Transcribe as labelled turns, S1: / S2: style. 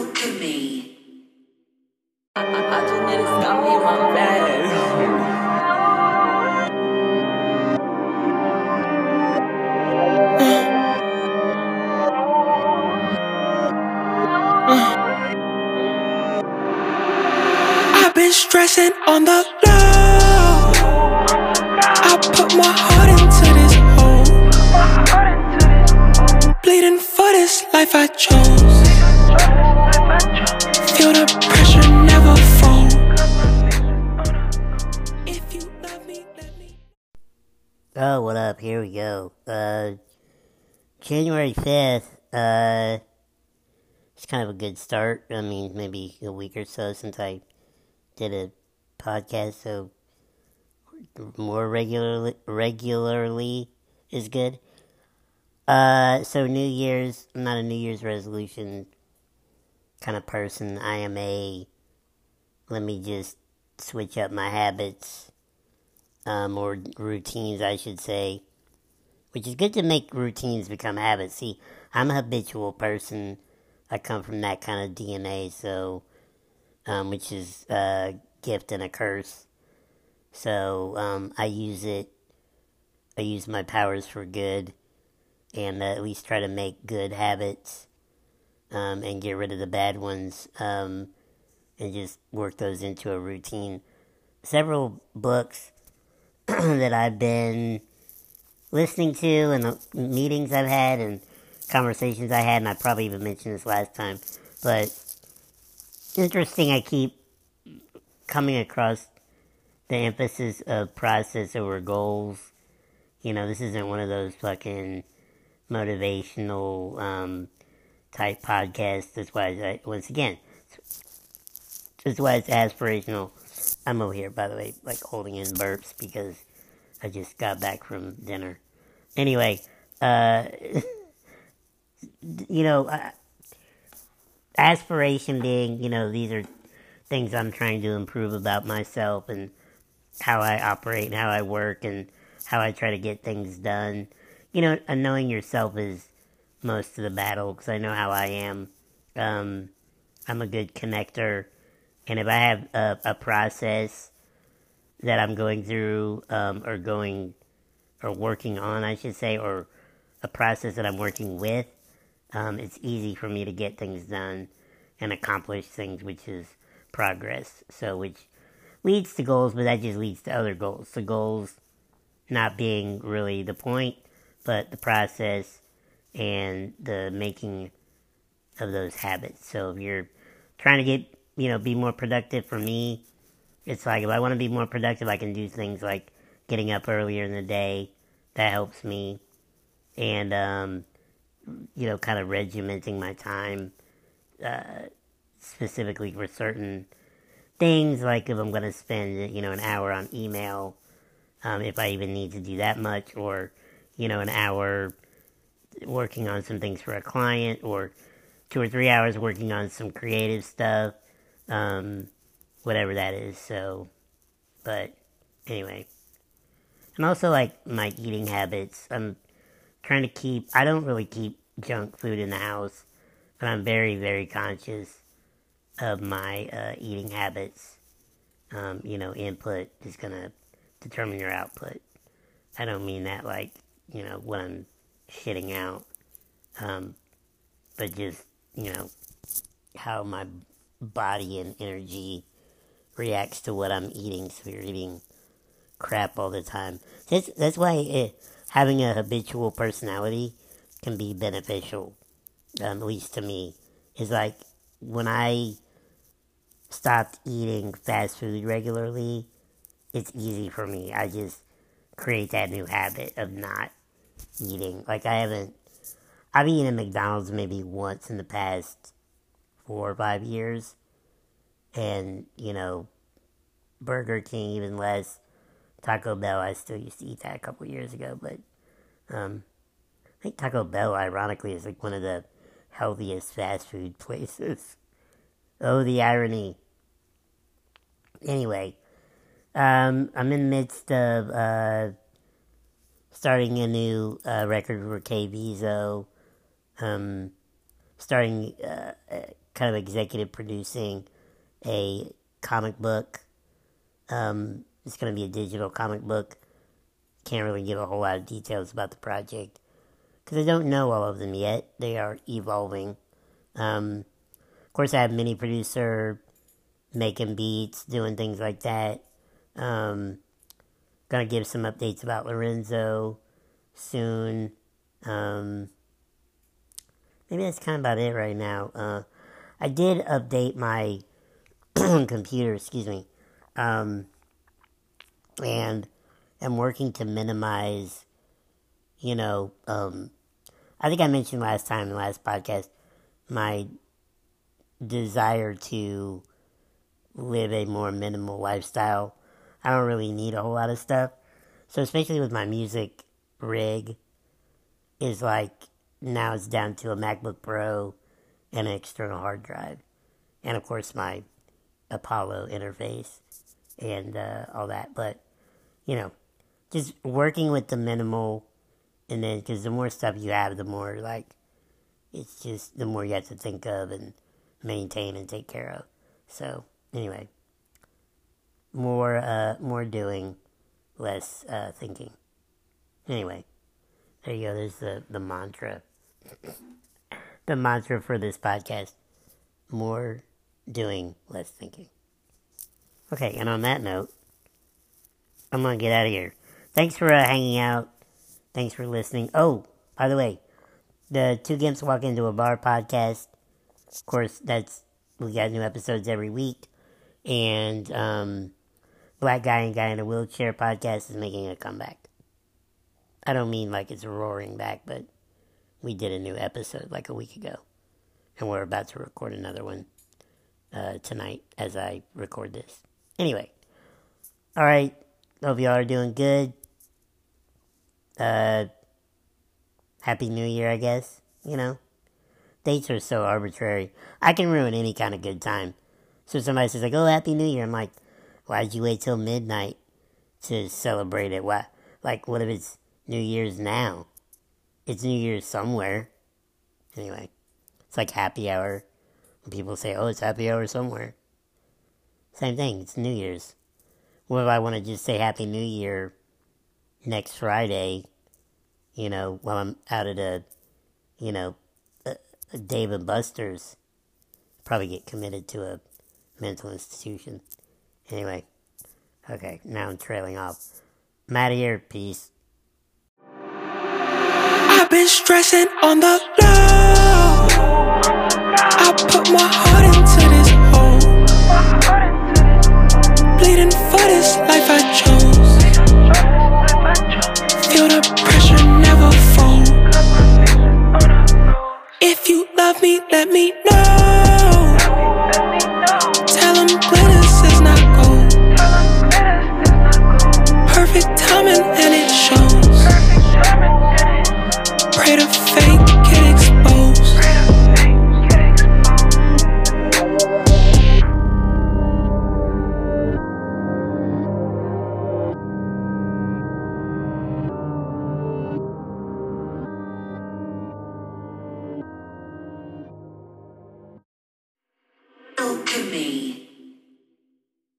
S1: alchemy.
S2: I, I, just need to stop me in my.
S3: I've been stressing on the low. I put my heart into this hole. Bleeding for this life I chose.
S4: Here we go. Uh, January 5th, uh, it's kind of a good start. I mean, maybe a week or so since I did a podcast, so more regularly, regularly is good. Uh, so New Year's, I'm not a New Year's resolution kind of person. I am a, let me just switch up my habits um, or routines, I should say. Which is good to make routines become habits. See, I'm a habitual person. I come from that kind of DNA, so, um, which is a gift and a curse. So, um, I use it, I use my powers for good, and uh, at least try to make good habits, um, and get rid of the bad ones, um, and just work those into a routine. Several books that I've been listening to and the meetings I've had and conversations I had, and I probably even mentioned this last time, but interesting. I keep coming across the emphasis of process over goals. You know, this isn't one of those fucking motivational um, type podcasts. That's why, I, once again, that's why it's aspirational. I'm over here, by the way, like holding in burps because I just got back from dinner. Anyway, uh, you know, uh, aspiration being, you know, these are things I'm trying to improve about myself and how I operate and how I work and how I try to get things done. You know, knowing yourself is most of the battle because I know how I am. Um, I'm a good connector, and if I have a, a process that I'm going through um, or going or working on, I should say, or a process that I'm working with, um, it's easy for me to get things done and accomplish things, which is progress. So, which leads to goals, but that just leads to other goals. The goals not being really the point, but the process and the making of those habits. So, if you're trying to get, you know, be more productive for me, it's like if I want to be more productive, I can do things like getting up earlier in the day. That helps me. And, um, you know, kind of regimenting my time uh, specifically for certain things, like if I'm going to spend, you know, an hour on email, um, if I even need to do that much, or, you know, an hour working on some things for a client, or two or three hours working on some creative stuff, um, whatever that is. So, but anyway. And also, like, my eating habits. I'm trying to keep, I don't really keep junk food in the house, but I'm very, very conscious of my uh, eating habits. Um, you know, input is going to determine your output. I don't mean that like, you know, what I'm shitting out, um, but just, you know, how my body and energy reacts to what I'm eating. So you're eating crap all the time. That's, that's why it, having a habitual personality can be beneficial, um, at least to me. Is like when I stopped eating fast food regularly, it's easy for me. I just create that new habit of not eating. Like I haven't, I've eaten at McDonald's maybe once in the past four or five years, and you know, Burger King even less. Taco Bell, I still used to eat that a couple years ago, but um, I think Taco Bell, ironically, is like one of the healthiest fast food places. Oh, the irony. Anyway, um, I'm in the midst of uh, starting a new uh, record for KVZO. Um, starting uh, kind of executive producing a comic book. Um, it's going to be a digital comic book. Can't really give a whole lot of details about the project because I don't know all of them yet. They are evolving. Um, of course, I have mini producer making beats, doing things like that. Um, gonna give some updates about Lorenzo soon. Um, maybe that's kind of about it right now. Uh, I did update my computer, excuse me, um, and am working to minimize, you know, um, I think I mentioned last time in the last podcast my desire to live a more minimal lifestyle. I don't really need a whole lot of stuff. So especially with my music rig is like now it's down to a MacBook Pro and an external hard drive. And of course my Apollo interface and uh, all that. But, you know, just working with the minimal and then because the more stuff you have, the more like it's just the more you have to think of and maintain and take care of. So anyway, more uh, more doing, less uh, thinking. Anyway, there you go. There's the the mantra. the mantra for this podcast: more doing, less thinking. Okay, and on that note, I'm gonna get out of here. Thanks for uh, hanging out. Thanks for listening. Oh, by the way, the Two Gimps Walk Into a Bar podcast. Of course, that's we got new episodes every week, and um, Black Guy and Guy in a Wheelchair podcast is making a comeback. I don't mean like it's roaring back, but we did a new episode like a week ago, and we're about to record another one uh, tonight as I record this. Anyway, all right. Hope y'all are doing good. Uh, Happy New Year, I guess. You know, dates are so arbitrary. I can ruin any kind of good time. So somebody says like, "Oh, Happy New Year," I'm like, "Why did you wait till midnight to celebrate it? Why? Like, what if it's New Year's now? It's New Year's somewhere." Anyway, it's like happy hour. People say, "Oh, it's happy hour somewhere," same thing. It's New Year's. What if I want to just say Happy New Year next Friday? You know, while I'm out at a, you know, a, a Dave and Buster's, probably get committed to a mental institution. Anyway, okay, now I'm trailing off. I'm out of here. Peace.
S3: I've been stressing on the low.